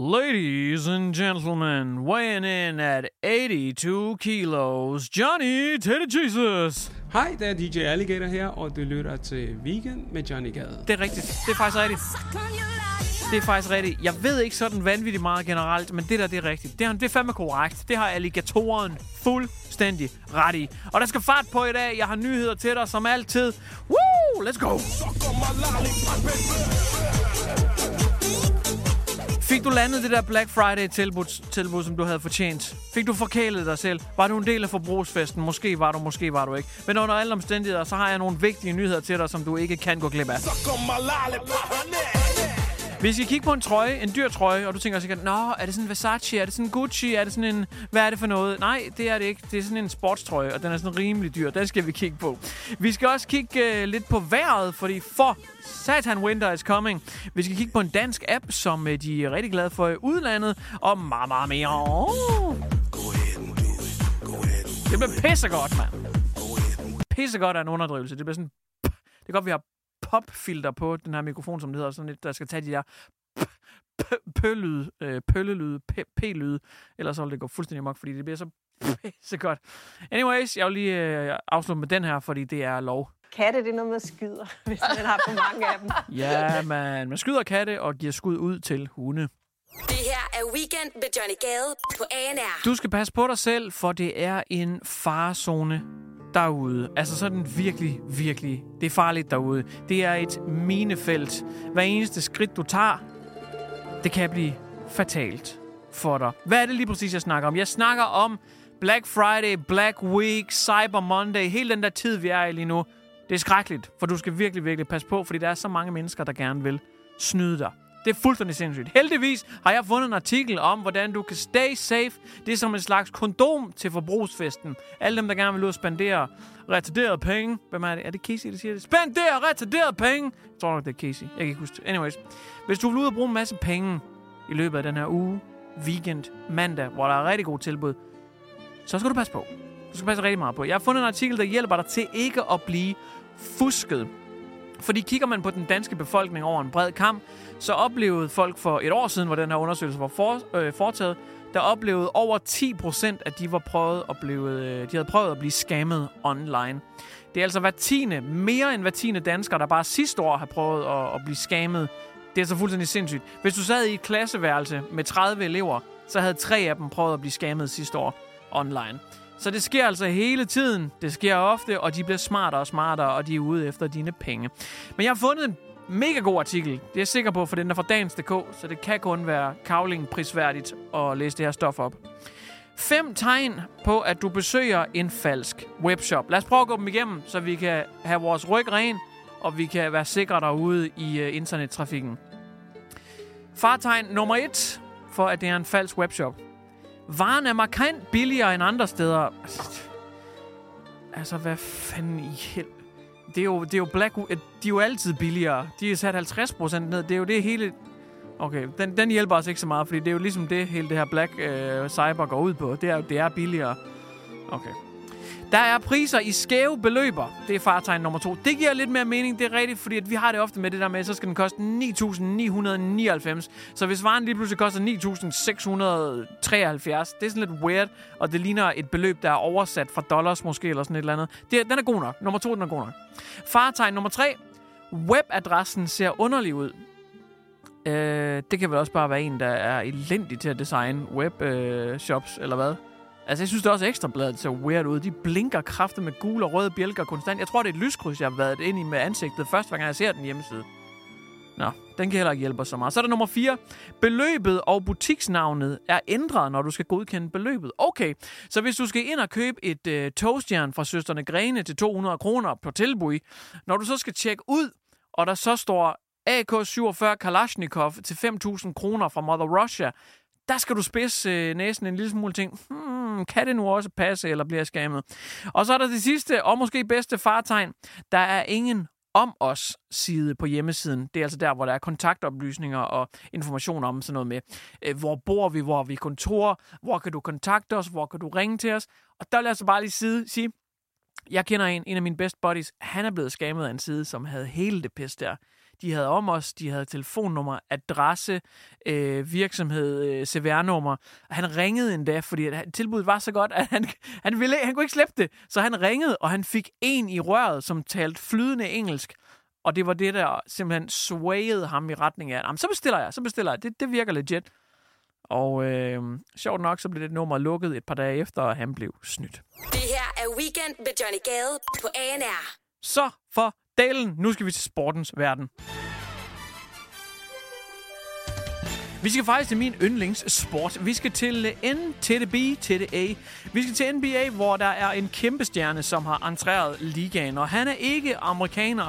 Ladies and gentlemen, weighing in at 82 kilos, Johnny Teddy Jesus. Hej, det er DJ Alligator her, og du lytter til Weekend med Johnny Gade. Det er rigtigt. Det er faktisk rigtigt. Det er faktisk rigtigt. Jeg ved ikke sådan vanvittigt meget generelt, men det der, det er rigtigt. Det er, det er fandme korrekt. Det har alligatoren fuldstændig ret i. Og der skal fart på i dag. Jeg har nyheder til dig, som altid. Woo! Let's go! Fik du landet det der Black Friday-tilbud, tilbud, som du havde fortjent? Fik du forkælet dig selv? Var du en del af forbrugsfesten? Måske var du, måske var du ikke. Men under alle omstændigheder, så har jeg nogle vigtige nyheder til dig, som du ikke kan gå glip af. Vi skal kigge på en trøje, en dyr trøje, og du tænker sikkert, Nå, er det sådan en Versace? Er det sådan en Gucci? Er det sådan en... Hvad er det for noget? Nej, det er det ikke. Det er sådan en sportstrøje, og den er sådan rimelig dyr. Den skal vi kigge på. Vi skal også kigge uh, lidt på vejret, fordi for Satan Winter is coming. Vi skal kigge på en dansk app, som uh, de er rigtig glade for i udlandet, og meget, meget mere. Det bliver pissegodt, mand. Pissegodt er en underdrivelse. Det bliver sådan... Det er godt, vi har popfilter på den her mikrofon, som det hedder, sådan et, der skal tage de der pøllyd, øh, pøllelyd, p-lyd, ellers så vil det gå fuldstændig mok, fordi det bliver så pisse godt. Anyways, jeg vil lige øh, afslutte med den her, fordi det er lov. Katte, det er noget med skyder, hvis man har for mange af dem. Ja, man, man skyder katte og giver skud ud til hunde. Det her er Weekend med Johnny Gade på ANR. Du skal passe på dig selv, for det er en farzone derude. Altså sådan virkelig, virkelig, det er farligt derude. Det er et minefelt. Hver eneste skridt, du tager, det kan blive fatalt for dig. Hvad er det lige præcis, jeg snakker om? Jeg snakker om Black Friday, Black Week, Cyber Monday, hele den der tid, vi er i lige nu. Det er skrækkeligt, for du skal virkelig, virkelig passe på, fordi der er så mange mennesker, der gerne vil snyde dig. Det er fuldstændig sindssygt. Heldigvis har jeg fundet en artikel om, hvordan du kan stay safe. Det er som en slags kondom til forbrugsfesten. Alle dem, der gerne vil ud og spendere retarderede penge. Hvem er det? Er det Casey, der siger det? Spendere retarderede penge! Jeg tror nok, det er Casey. Jeg kan ikke huske det. Anyways. Hvis du vil ud og bruge en masse penge i løbet af den her uge, weekend, mandag, hvor der er rigtig god tilbud, så skal du passe på. Du skal passe rigtig meget på. Jeg har fundet en artikel, der hjælper dig til ikke at blive fusket. Fordi kigger man på den danske befolkning over en bred kamp, så oplevede folk for et år siden, hvor den her undersøgelse var for, øh, foretaget, der oplevede over 10% at de var prøvet at blive, øh, de havde prøvet at blive scammet online. Det er altså hver tiende, mere end hver tiende dansker, der bare sidste år har prøvet at, at blive scammet. Det er så fuldstændig sindssygt. Hvis du sad i et klasseværelse med 30 elever, så havde tre af dem prøvet at blive scammet sidste år online. Så det sker altså hele tiden. Det sker ofte, og de bliver smartere og smartere, og de er ude efter dine penge. Men jeg har fundet en mega god artikel. Det er jeg sikker på, for den er fra dagens.dk, så det kan kun være kavling prisværdigt at læse det her stof op. Fem tegn på, at du besøger en falsk webshop. Lad os prøve at gå dem igennem, så vi kan have vores ryg ren, og vi kan være sikre derude i uh, internettrafikken. Fartegn nummer et, for at det er en falsk webshop. Varen er markant billigere end andre steder. Altså, hvad fanden i hel... Det er jo, det er jo Black... De er jo altid billigere. De er sat 50% ned. Det er jo det hele... Okay, den, den hjælper os ikke så meget, fordi det er jo ligesom det, hele det her Black øh, Cyber går ud på. Det er, det er billigere. Okay. Der er priser i skæve beløber. Det er fartegn nummer to. Det giver lidt mere mening. Det er rigtigt, fordi at vi har det ofte med det der med, så skal den koste 9.999. Så hvis varen lige pludselig koster 9.673, det er sådan lidt weird, og det ligner et beløb, der er oversat fra dollars måske, eller sådan et eller andet. Det, den er god nok. Nummer to, den er god nok. Fartegn nummer tre. Webadressen ser underlig ud. Øh, det kan vel også bare være en, der er elendig til at designe webshops, øh, eller hvad? Altså, jeg synes det er også ekstrabladet ser weird ud. De blinker kraftigt med gule og røde bjælker konstant. Jeg tror, det er et lyskryds, jeg har været ind i med ansigtet første gang, jeg ser den hjemmeside. Nå, den kan heller ikke hjælpe os så meget. Så er der nummer 4. Beløbet og butiksnavnet er ændret, når du skal godkende beløbet. Okay, så hvis du skal ind og købe et øh, toastjern fra Søsterne Grene til 200 kroner på tilbud, når du så skal tjekke ud, og der så står AK-47 Kalashnikov til 5.000 kroner fra Mother Russia. Der skal du spidse øh, næsen en lille smule ting. Hmm, kan det nu også passe, eller bliver jeg skammet? Og så er der det sidste, og måske bedste fartegn. Der er ingen om os side på hjemmesiden. Det er altså der, hvor der er kontaktoplysninger og information om sådan noget med, øh, hvor bor vi, hvor er vi kontor, hvor kan du kontakte os, hvor kan du ringe til os. Og der vil jeg altså bare lige side, sige, jeg kender en, en af mine best buddies, han er blevet skammet af en side, som havde hele det pis der. De havde om os, de havde telefonnummer, adresse, øh, virksomhed, øh, CVR-nummer. Og han ringede endda, fordi tilbuddet var så godt, at han, han, ville, han kunne ikke slippe det. Så han ringede, og han fik en i røret, som talte flydende engelsk. Og det var det, der simpelthen swayede ham i retning af, "Jamen, så bestiller jeg, så bestiller jeg. Det, det virker legit. Og øh, sjovt nok, så blev det nummer lukket et par dage efter, og han blev snydt. Det her er Weekend med Johnny Gade på ANR. Så for dalen, nu skal vi til sportens verden. Vi skal faktisk til min yndlingssport. Vi skal til eh, N, til det B, til det A. Vi skal til NBA, hvor der er en kæmpe stjerne, som har entreret ligaen. Og han er ikke amerikaner.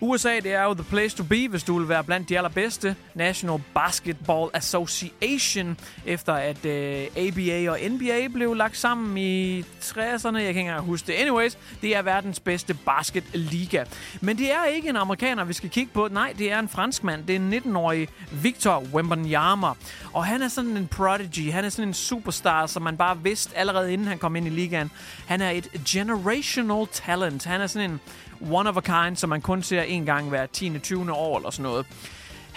USA, det er jo the place to be, hvis du vil være blandt de allerbedste. National Basketball Association, efter at eh, øh, ABA og NBA blev lagt sammen i 60'erne. Jeg kan ikke engang huske det. Anyways, det er verdens bedste basketliga. Men det er ikke en amerikaner, vi skal kigge på. Nej, det er en franskmand. Det er en 19-årig Victor Wembanyama. Og han er sådan en prodigy. Han er sådan en superstar, som man bare vidste allerede inden han kom ind i ligaen. Han er et generational talent. Han er sådan en one of a kind, som man kun ser en gang hver 10. 20. år eller sådan noget.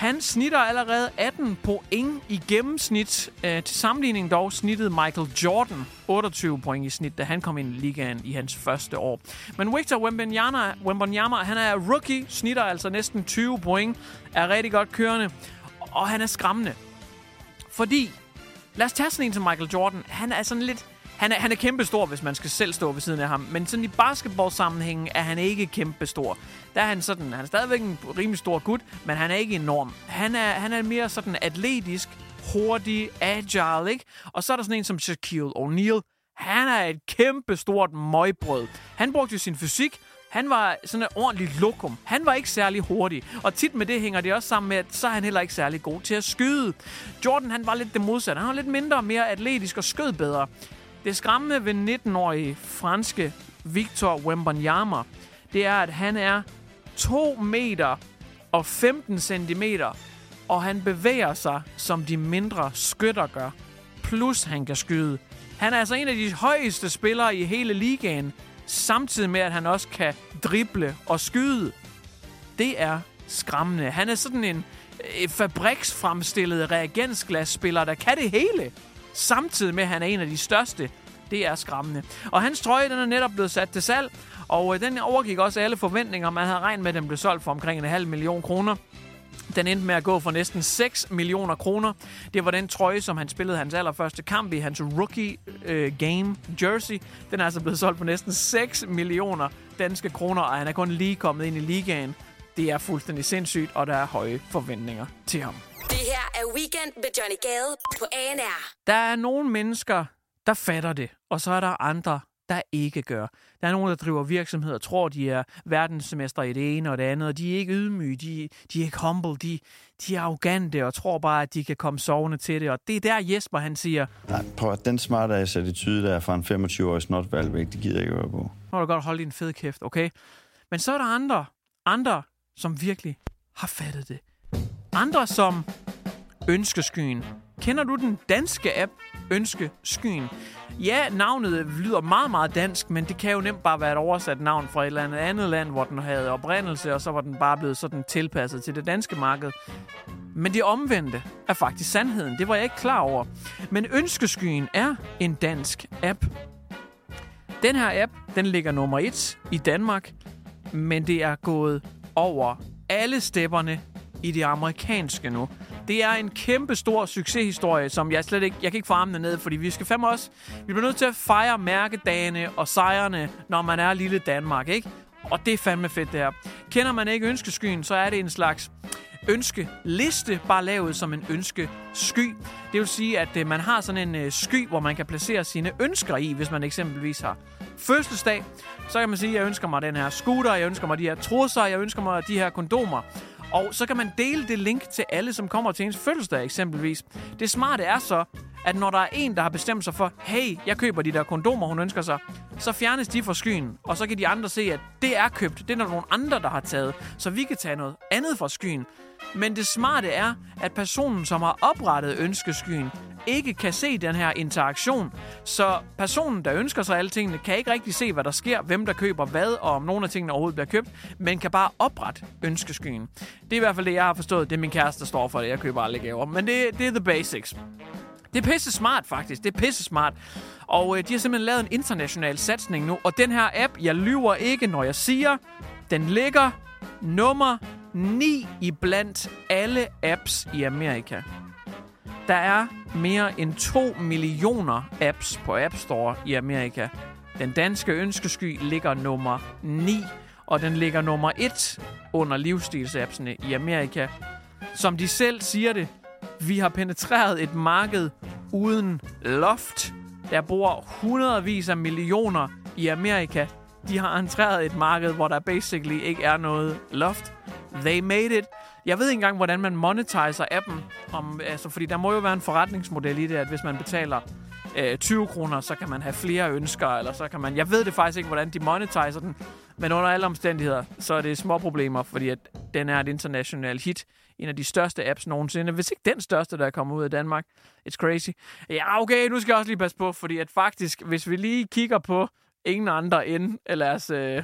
Han snitter allerede 18 point i gennemsnit. Øh, til sammenligning dog snittede Michael Jordan 28 point i snit, da han kom ind i ligaen i hans første år. Men Victor Wembanyama, Wembanyama han er rookie, snitter altså næsten 20 point, er rigtig godt kørende, og han er skræmmende. Fordi, lad os tage sådan en som Michael Jordan. Han er sådan lidt... Han er, han er kæmpestor, hvis man skal selv stå ved siden af ham. Men sådan i basketball-sammenhængen er han ikke kæmpestor. Der er han sådan... Han er stadigvæk en rimelig stor gut, men han er ikke enorm. Han er, han er mere sådan atletisk, hurtig, agile, ikke? Og så er der sådan en som Shaquille O'Neal. Han er et kæmpestort møgbrød. Han brugte jo sin fysik han var sådan en ordentlig lokum. Han var ikke særlig hurtig. Og tit med det hænger det også sammen med, at så er han heller ikke særlig god til at skyde. Jordan, han var lidt det modsatte. Han var lidt mindre og mere atletisk og skød bedre. Det skræmmende ved 19-årige franske Victor Wembanyama, det er, at han er 2 meter og 15 centimeter, og han bevæger sig, som de mindre skytter gør. Plus han kan skyde. Han er altså en af de højeste spillere i hele ligaen, samtidig med, at han også kan drible og skyde. Det er skræmmende. Han er sådan en øh, fabriksfremstillet reagensglasspiller, der kan det hele. Samtidig med, at han er en af de største. Det er skræmmende. Og hans trøje, den er netop blevet sat til salg, og øh, den overgik også alle forventninger. Man havde regnet med, at den blev solgt for omkring en halv million kroner. Den endte med at gå for næsten 6 millioner kroner. Det var den trøje, som han spillede hans allerførste kamp i, hans rookie øh, game jersey. Den er altså blevet solgt for næsten 6 millioner danske kroner, og han er kun lige kommet ind i ligaen. Det er fuldstændig sindssygt, og der er høje forventninger til ham. Det her er Weekend med Johnny Gade på ANR. Der er nogle mennesker, der fatter det, og så er der andre, der ikke gør. Der er nogen, der driver virksomheder og tror, de er verdensmester i det ene og det andet, og de er ikke ydmyge, de, de er ikke humble, de, de er arrogante og tror bare, at de kan komme sovende til det. Og det er der Jesper, han siger, Nej, prøv at den smarte ass attitude der fra en 25-årig snotvalgvæk, det gider jeg ikke høre på. nu må du godt holde din fede kæft, okay? Men så er der andre, andre, som virkelig har fattet det. Andre som Ønskeskyen. Kender du den danske app Ønskeskyen? Ja, navnet lyder meget, meget dansk, men det kan jo nemt bare være et oversat navn fra et eller andet andet land, hvor den havde oprindelse, og så var den bare blevet sådan tilpasset til det danske marked. Men det omvendte er faktisk sandheden. Det var jeg ikke klar over. Men Ønskeskyen er en dansk app. Den her app, den ligger nummer et i Danmark, men det er gået over alle stepperne i det amerikanske nu. Det er en kæmpe stor succeshistorie, som jeg slet ikke... Jeg kan ikke få armene ned, fordi vi skal fandme også... Vi bliver nødt til at fejre mærkedagene og sejrene, når man er lille Danmark, ikke? Og det er fandme fedt, det her. Kender man ikke ønskeskyen, så er det en slags ønskeliste, bare lavet som en ønskesky. Det vil sige, at øh, man har sådan en øh, sky, hvor man kan placere sine ønsker i, hvis man eksempelvis har fødselsdag. Så kan man sige, at jeg ønsker mig den her scooter, jeg ønsker mig de her trusser, jeg ønsker mig de her kondomer. Og så kan man dele det link til alle, som kommer til ens fødselsdag eksempelvis. Det smarte er så, at når der er en, der har bestemt sig for, hey, jeg køber de der kondomer, hun ønsker sig, så fjernes de fra skyen, og så kan de andre se, at det er købt. Det er der nogle andre, der har taget, så vi kan tage noget andet fra skyen. Men det smarte er, at personen, som har oprettet ønskeskyen, ikke kan se den her interaktion. Så personen, der ønsker sig alle tingene, kan ikke rigtig se, hvad der sker, hvem der køber hvad, og om nogle af tingene overhovedet bliver købt, men kan bare oprette ønskeskyen. Det er i hvert fald det, jeg har forstået. Det er min kæreste, der står for det. Jeg køber aldrig gaver. Men det, det er the basics. Det er pisse smart, faktisk. Det er pisse smart. Og øh, de har simpelthen lavet en international satsning nu. Og den her app, jeg lyver ikke, når jeg siger, den ligger nummer 9 i blandt alle apps i Amerika. Der er mere end 2 millioner apps på App Store i Amerika. Den danske ønskesky ligger nummer 9, og den ligger nummer 1 under livsstilsappsene i Amerika. Som de selv siger det, vi har penetreret et marked uden loft. Der bor hundredvis af millioner i Amerika. De har entreret et marked, hvor der basically ikke er noget loft. They made it. Jeg ved ikke engang, hvordan man monetiserer appen. Om, altså, fordi der må jo være en forretningsmodel i det, at hvis man betaler øh, 20 kroner, så kan man have flere ønsker, eller så kan man... Jeg ved det faktisk ikke, hvordan de monetiserer den, men under alle omstændigheder, så er det små problemer, fordi at den er et internationalt hit. En af de største apps nogensinde. Hvis ikke den største, der er kommet ud af Danmark. It's crazy. Ja, okay, nu skal jeg også lige passe på, fordi at faktisk, hvis vi lige kigger på ingen andre end, lad os... Øh,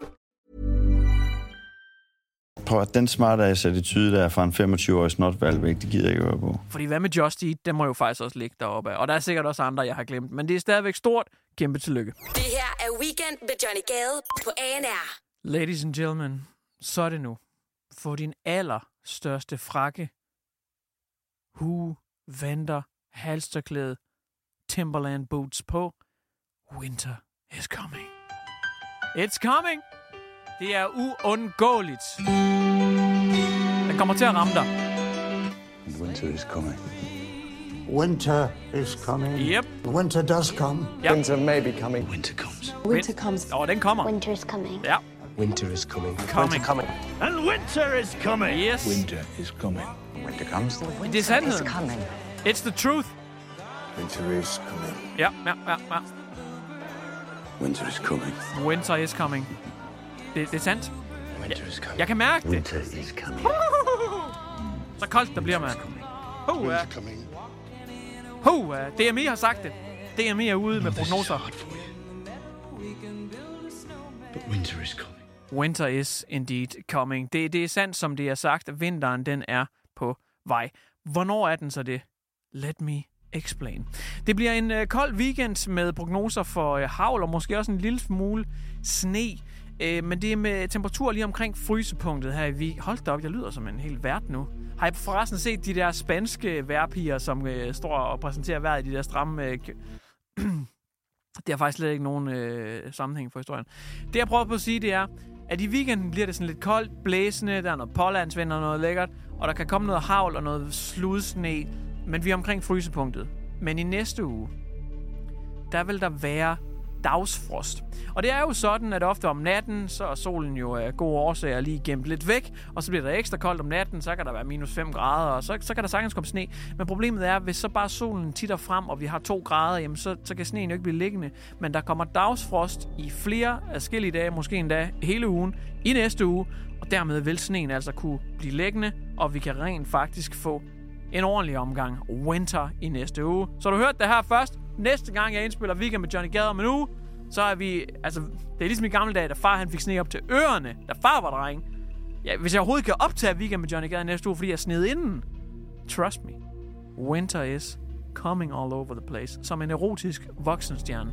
Prøv at den smarte attitude der fra en 25-årig snotvalgvæk, det gider jeg ikke høre på. fordi hvad med Just Eat, den må jo faktisk også ligge deroppe. af. Og der er sikkert også andre, jeg har glemt. Men det er stadigvæk stort. Kæmpe tillykke. Det her er Weekend med Johnny Gade på ANR. Ladies and gentlemen, så er det nu. Få din allerstørste frakke, hue, venter, halsterklæde, Timberland boots på. Winter is coming. It's coming! Det er uundgåeligt. Kommer til at ramme dig. Winter is coming. Winter is coming. Yep. Winter does come. Ja. Winter may be coming. Winter comes. Winter comes. Åh, den kommer. Winter is coming. Ja. Winter is coming. Coming. Winter coming. and winter is coming. Yes. Winter is coming. Winter comes. Det er sandheden. It's the truth. Winter is coming. Ja, ja, ja, ja. Winter is coming. Winter is coming. Det, det er sandt. Winter is coming. Jeg kan mærke det. Winter is coming. Så koldt der bliver, mand. Coming. huh, DMI har sagt det. DMI er ude med prognoser. But winter is coming. Winter is indeed coming. Det, det er sandt, som det er sagt. Vinteren, den er på vej. Hvornår er den så det? Let me explain. Det bliver en øh, kold weekend med prognoser for øh, havl og måske også en lille smule sne. Øh, men det er med temperatur lige omkring frysepunktet her i Vig. Hold da op, jeg lyder som en helt vært nu. Har I forresten set de der spanske værpiger, som øh, står og præsenterer vejret i de der stramme... Øh, det har faktisk slet ikke nogen øh, sammenhæng for historien. Det jeg prøver på at sige, det er, at i weekenden bliver det sådan lidt koldt, blæsende, der er noget pålandsvind og noget lækkert, og der kan komme noget havl og noget sludsne, men vi er omkring frysepunktet. Men i næste uge, der vil der være dagsfrost. Og det er jo sådan, at ofte om natten, så er solen jo af gode årsager lige gemt lidt væk, og så bliver det ekstra koldt om natten, så kan der være minus 5 grader, og så, så kan der sagtens komme sne. Men problemet er, hvis så bare solen titter frem, og vi har 2 grader, jamen så, så kan sneen jo ikke blive liggende. Men der kommer dagsfrost i flere forskellige dage, måske endda hele ugen, i næste uge, og dermed vil sneen altså kunne blive liggende, og vi kan rent faktisk få en ordentlig omgang winter i næste uge. Så du hørt det her først. Næste gang jeg indspiller Weekend med Johnny Gade om en uge, så er vi... Altså, det er ligesom i gamle dage, da far han fik sne op til ørerne, da far var dreng. Ja, hvis jeg overhovedet kan optage Weekend med Johnny Gade næste uge, fordi jeg sned inden. Trust me. Winter is coming all over the place. Som en erotisk voksenstjerne.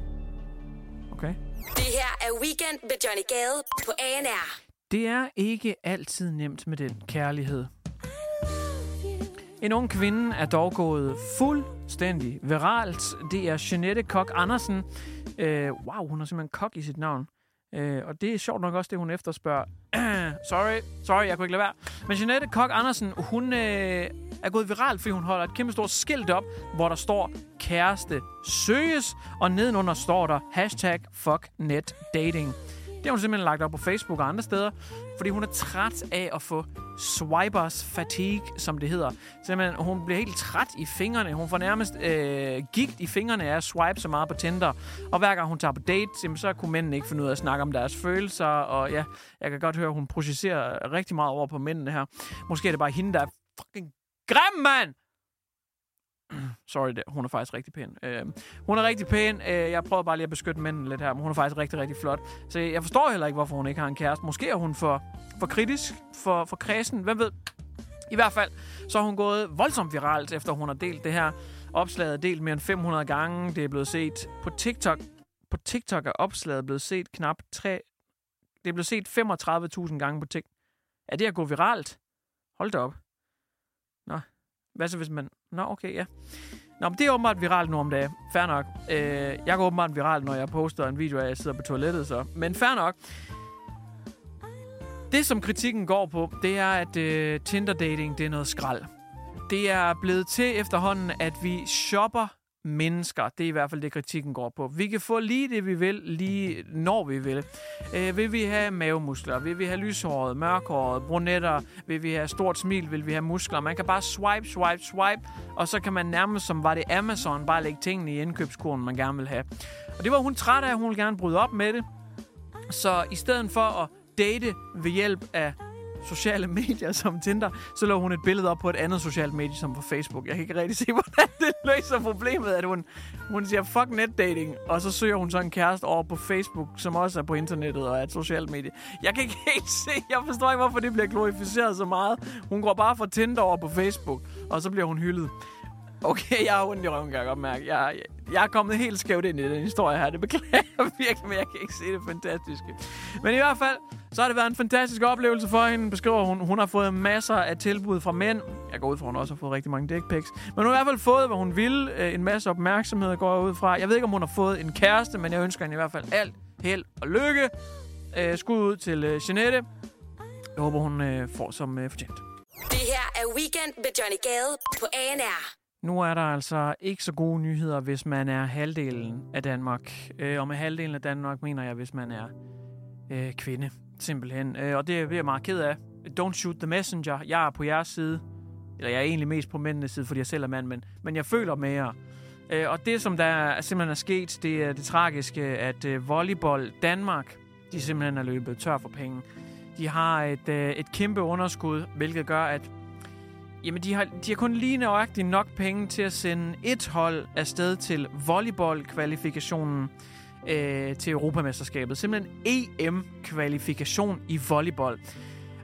Okay? Det her er Weekend med Johnny Gade på ANR. Det er ikke altid nemt med den kærlighed. En ung kvinde er dog gået fuldstændig viralt. Det er Jeanette Kok Andersen. Øh, wow, hun har simpelthen kok i sit navn. Øh, og det er sjovt nok også det, hun efterspørger. sorry, sorry, jeg kunne ikke lade være. Men Jeanette Kok Andersen, hun øh, er gået viralt, fordi hun holder et kæmpe stort skilt op, hvor der står kæreste søges, og nedenunder står der hashtag fuck net dating. Det har hun simpelthen lagt op på Facebook og andre steder, fordi hun er træt af at få swipers fatigue, som det hedder. Simpelthen, hun bliver helt træt i fingrene. Hun får nærmest øh, gigt i fingrene af at swipe så meget på Tinder. Og hver gang hun tager på date, jamen, så kunne mændene ikke finde ud af at snakke om deres følelser. Og ja, jeg kan godt høre, at hun projicerer rigtig meget over på mændene her. Måske er det bare hende, der er fucking grim, mand! Sorry, det, hun er faktisk rigtig pæn. Øh, hun er rigtig pæn. Øh, jeg prøver bare lige at beskytte mændene lidt her, men hun er faktisk rigtig, rigtig flot. Så jeg forstår heller ikke, hvorfor hun ikke har en kæreste. Måske er hun for, for kritisk, for, for kredsen. Hvem ved? I hvert fald, så har hun gået voldsomt viralt, efter hun har delt det her. Opslaget er delt mere end 500 gange. Det er blevet set på TikTok. På TikTok er opslaget blevet set knap 3... Det er blevet set 35.000 gange på TikTok. Er det at gå viralt? Hold da op. Nå, hvad så hvis man... Nå, okay, ja. Nå, men det er åbenbart viralt nu om dagen. Fair nok. Øh, jeg går åbenbart viralt, når jeg poster en video af, at jeg sidder på toilettet, så. Men fair nok. Det, som kritikken går på, det er, at øh, Tinder-dating, det er noget skrald. Det er blevet til efterhånden, at vi shopper mennesker. Det er i hvert fald det, kritikken går på. Vi kan få lige det, vi vil, lige når vi vil. Øh, vil vi have mavemuskler? Vil vi have lyshåret, mørkhåret, brunetter? Vil vi have stort smil? Vil vi have muskler? Man kan bare swipe, swipe, swipe, og så kan man nærmest, som var det Amazon, bare lægge tingene i indkøbskurven, man gerne vil have. Og det var hun træt af, hun ville gerne bryde op med det. Så i stedet for at date ved hjælp af sociale medier som Tinder, så lå hun et billede op på et andet socialt medie som på Facebook. Jeg kan ikke rigtig se, hvordan det løser problemet, at hun, hun siger, fuck netdating, og så søger hun så en kæreste over på Facebook, som også er på internettet og er et socialt medie. Jeg kan ikke helt se, jeg forstår ikke, hvorfor det bliver glorificeret så meget. Hun går bare fra Tinder over på Facebook, og så bliver hun hyldet. Okay, jeg har ondt i røven, kan jeg godt mærke. Jeg, jeg, jeg er kommet helt skævt ind i den historie her. Det beklager jeg virkelig, men jeg kan ikke se det fantastiske. Men i hvert fald, så har det været en fantastisk oplevelse for hende, beskriver hun. Hun har fået masser af tilbud fra mænd. Jeg går ud fra, at hun også har fået rigtig mange dick pics. Men hun har i hvert fald fået, hvad hun ville. Øh, En masse opmærksomhed går jeg ud fra. Jeg ved ikke, om hun har fået en kæreste, men jeg ønsker hende i hvert fald alt held og lykke. Øh, Skud ud til øh, Jeanette. Jeg håber, hun får som fortjent. Det her er Weekend med Johnny Gade på ANR. Nu er der altså ikke så gode nyheder, hvis man er halvdelen af Danmark. Og med halvdelen af Danmark mener jeg, hvis man er øh, kvinde, simpelthen. Øh, og det er jeg meget ked af. Don't shoot the messenger. Jeg er på jeres side. Eller jeg er egentlig mest på mændenes side, fordi jeg selv er mand, men, men jeg føler med jer. Øh, og det, som der simpelthen er sket, det er det tragiske, at øh, volleyball Danmark, de simpelthen er løbet tør for penge. De har et, et kæmpe underskud, hvilket gør, at Jamen, de har, de har kun lige nøjagtigt nok penge til at sende et hold afsted til volleyball-kvalifikationen øh, til Europamesterskabet. Simpelthen EM-kvalifikation i volleyball.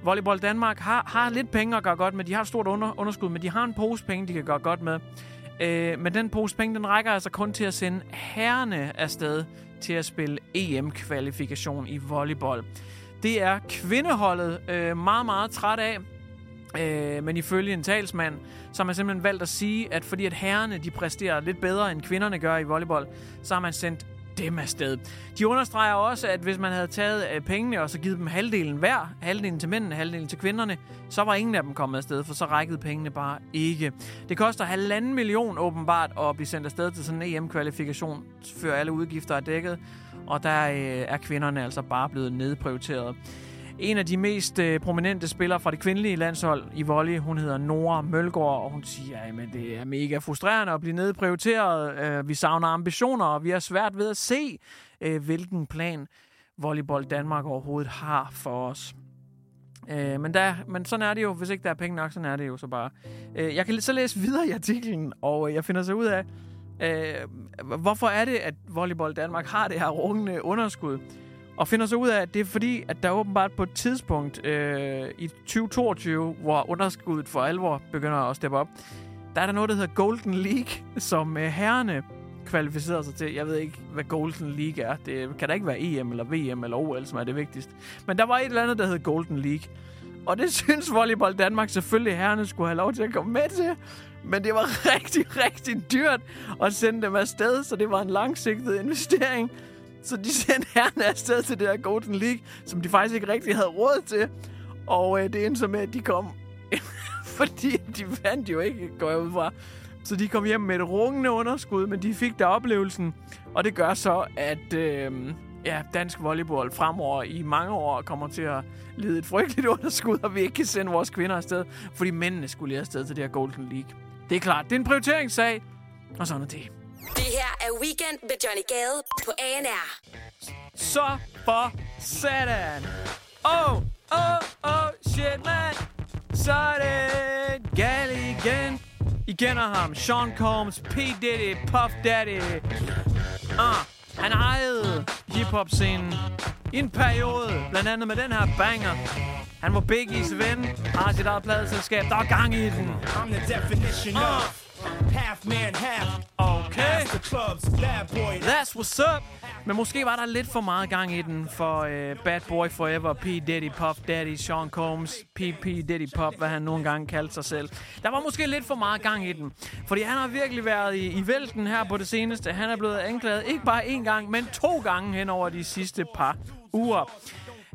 Volleyball Danmark har, har lidt penge at gøre godt med. De har et stort under, underskud, men de har en pose penge, de kan gøre godt med. Øh, men den pose penge, den rækker altså kun til at sende herrene afsted til at spille EM-kvalifikation i volleyball. Det er kvindeholdet øh, meget, meget træt af. Øh, men ifølge en talsmand, så har man simpelthen valgt at sige, at fordi at herrene de præsterer lidt bedre, end kvinderne gør i volleyball, så har man sendt dem afsted. De understreger også, at hvis man havde taget øh, pengene og så givet dem halvdelen hver, halvdelen til mændene, halvdelen til kvinderne, så var ingen af dem kommet afsted, for så rækkede pengene bare ikke. Det koster halvanden million åbenbart at blive sendt afsted til sådan en EM-kvalifikation, før alle udgifter er dækket, og der øh, er kvinderne altså bare blevet nedprioriteret. En af de mest øh, prominente spillere fra det kvindelige landshold i volley, hun hedder Nora Mølgaard, og hun siger, at det er mega frustrerende at blive nedprioriteret. Øh, vi savner ambitioner, og vi har svært ved at se, øh, hvilken plan Volleyball Danmark overhovedet har for os. Øh, men, der, men sådan er det jo. Hvis ikke der er penge nok, sådan er det jo så bare. Øh, jeg kan så læse videre i artiklen, og jeg finder så ud af, øh, hvorfor er det, at Volleyball Danmark har det her rungende underskud. Og finder så ud af, at det er fordi, at der åbenbart på et tidspunkt øh, i 2022, hvor underskuddet for alvor begynder at steppe op, der er der noget, der hedder Golden League, som øh, herrene kvalificerer sig til. Jeg ved ikke, hvad Golden League er. Det kan da ikke være EM eller VM eller OL, som er det vigtigste. Men der var et eller andet, der hed Golden League. Og det synes Volleyball Danmark selvfølgelig, herrene skulle have lov til at komme med til. Men det var rigtig, rigtig dyrt at sende dem afsted, så det var en langsigtet investering. Så de sendte herrene afsted til det der Golden League, som de faktisk ikke rigtig havde råd til. Og øh, det endte så med, at de kom... fordi de vandt jo ikke, går jeg ud fra. Så de kom hjem med et rungende underskud, men de fik der oplevelsen. Og det gør så, at øh, ja, dansk volleyball fremover i mange år kommer til at lide et frygteligt underskud, og vi ikke kan sende vores kvinder afsted, fordi mændene skulle lige afsted til det her Golden League. Det er klart, det er en prioriteringssag, og sådan er det. Det her er Weekend med Johnny Gade på ANR. Så for satan. Oh, oh, oh, shit, man. Så er det gal igen. I kender ham. Sean Combs, P. Diddy, Puff Daddy. Ah, han ejede hiphop-scenen i en periode, blandt andet med den her banger. Han var Biggies ven, har sit eget pladeselskab, der er gang i den. I'm the definition of half man, half. Okay. The club's bad boy. That's what's up. Men måske var der lidt for meget gang i den for uh, Bad Boy Forever, P. Diddy, Puff Daddy, Sean Combs, P. P. Diddy Pop, hvad han nogle gange kaldte sig selv. Der var måske lidt for meget gang i den. Fordi han har virkelig været i, i vælten her på det seneste. Han er blevet anklaget ikke bare én gang, men to gange hen over de sidste par uger.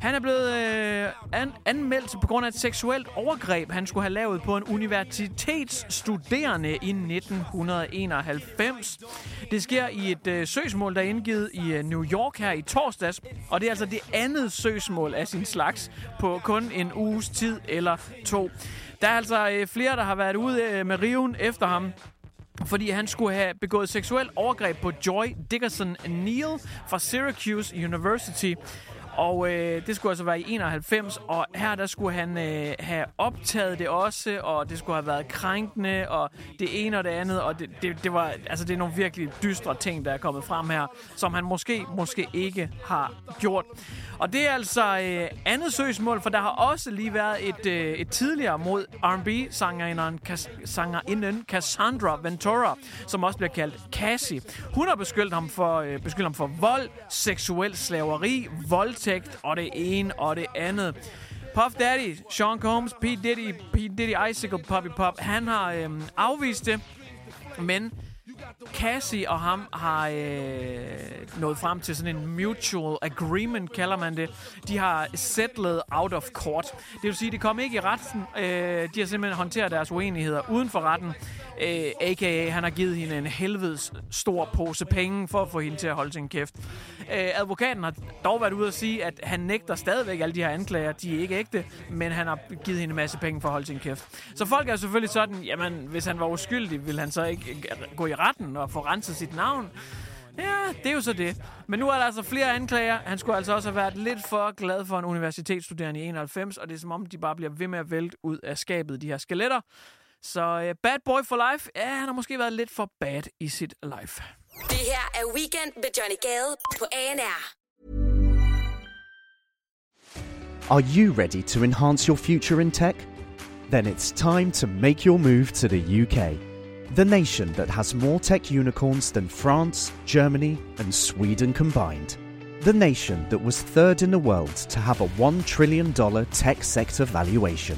Han er blevet øh, an- anmeldt på grund af et seksuelt overgreb, han skulle have lavet på en universitetsstuderende i 1991. Det sker i et øh, søgsmål, der er indgivet i øh, New York her i torsdags. Og det er altså det andet søgsmål af sin slags på kun en uges tid eller to. Der er altså øh, flere, der har været ude øh, med riven efter ham fordi han skulle have begået seksuel overgreb på Joy Dickerson Neal fra Syracuse University. Og øh, det skulle altså være i 91, og her der skulle han øh, have optaget det også, og det skulle have været krænkende, og det ene og det andet, og det, det, det var, altså det er nogle virkelig dystre ting, der er kommet frem her, som han måske, måske ikke har gjort. Og det er altså øh, andet søgsmål, for der har også lige været et, øh, et tidligere mod R&B-sangerinden Kas, sangerinden Cassandra Ventura, som også bliver kaldt Cassie. Hun har beskyldt ham for, øh, beskyldt ham for vold, seksuel slaveri, voldtægt og det ene og det andet. Puff Daddy, Sean Combs, P. Diddy, P. Diddy Icicle, Poppy Pop, han har øhm, afvist det, men Cassie og ham har øh, nået frem til sådan en mutual agreement, kalder man det. De har settled out of court. Det vil sige, de kom ikke i retten. Øh, de har simpelthen håndteret deres uenigheder uden for retten. Øh, A.k.a. han har givet hende en helvedes stor pose penge for at få hende til at holde sin kæft. Øh, advokaten har dog været ude at sige, at han nægter stadigvæk alle de her anklager. De er ikke ægte, men han har givet hende en masse penge for at holde sin kæft. Så folk er selvfølgelig sådan, jamen, hvis han var uskyldig, ville han så ikke gå i retten og få renset sit navn? Ja, det er jo så det. Men nu er der altså flere anklager. Han skulle altså også have været lidt for glad for en universitetsstuderende i 91, og det er som om, de bare bliver ved med at vælte ud af skabet, de her skeletter. Så uh, Bad Boy for Life, ja, han har måske været lidt for bad i sit life. Det her er Weekend med Johnny Gade på ANR. Are you ready to enhance your future in tech? Then it's time to make your move to the UK, the nation that has more tech unicorns than France, Germany, and Sweden combined. The nation that was third in the world to have a $1 trillion tech sector valuation.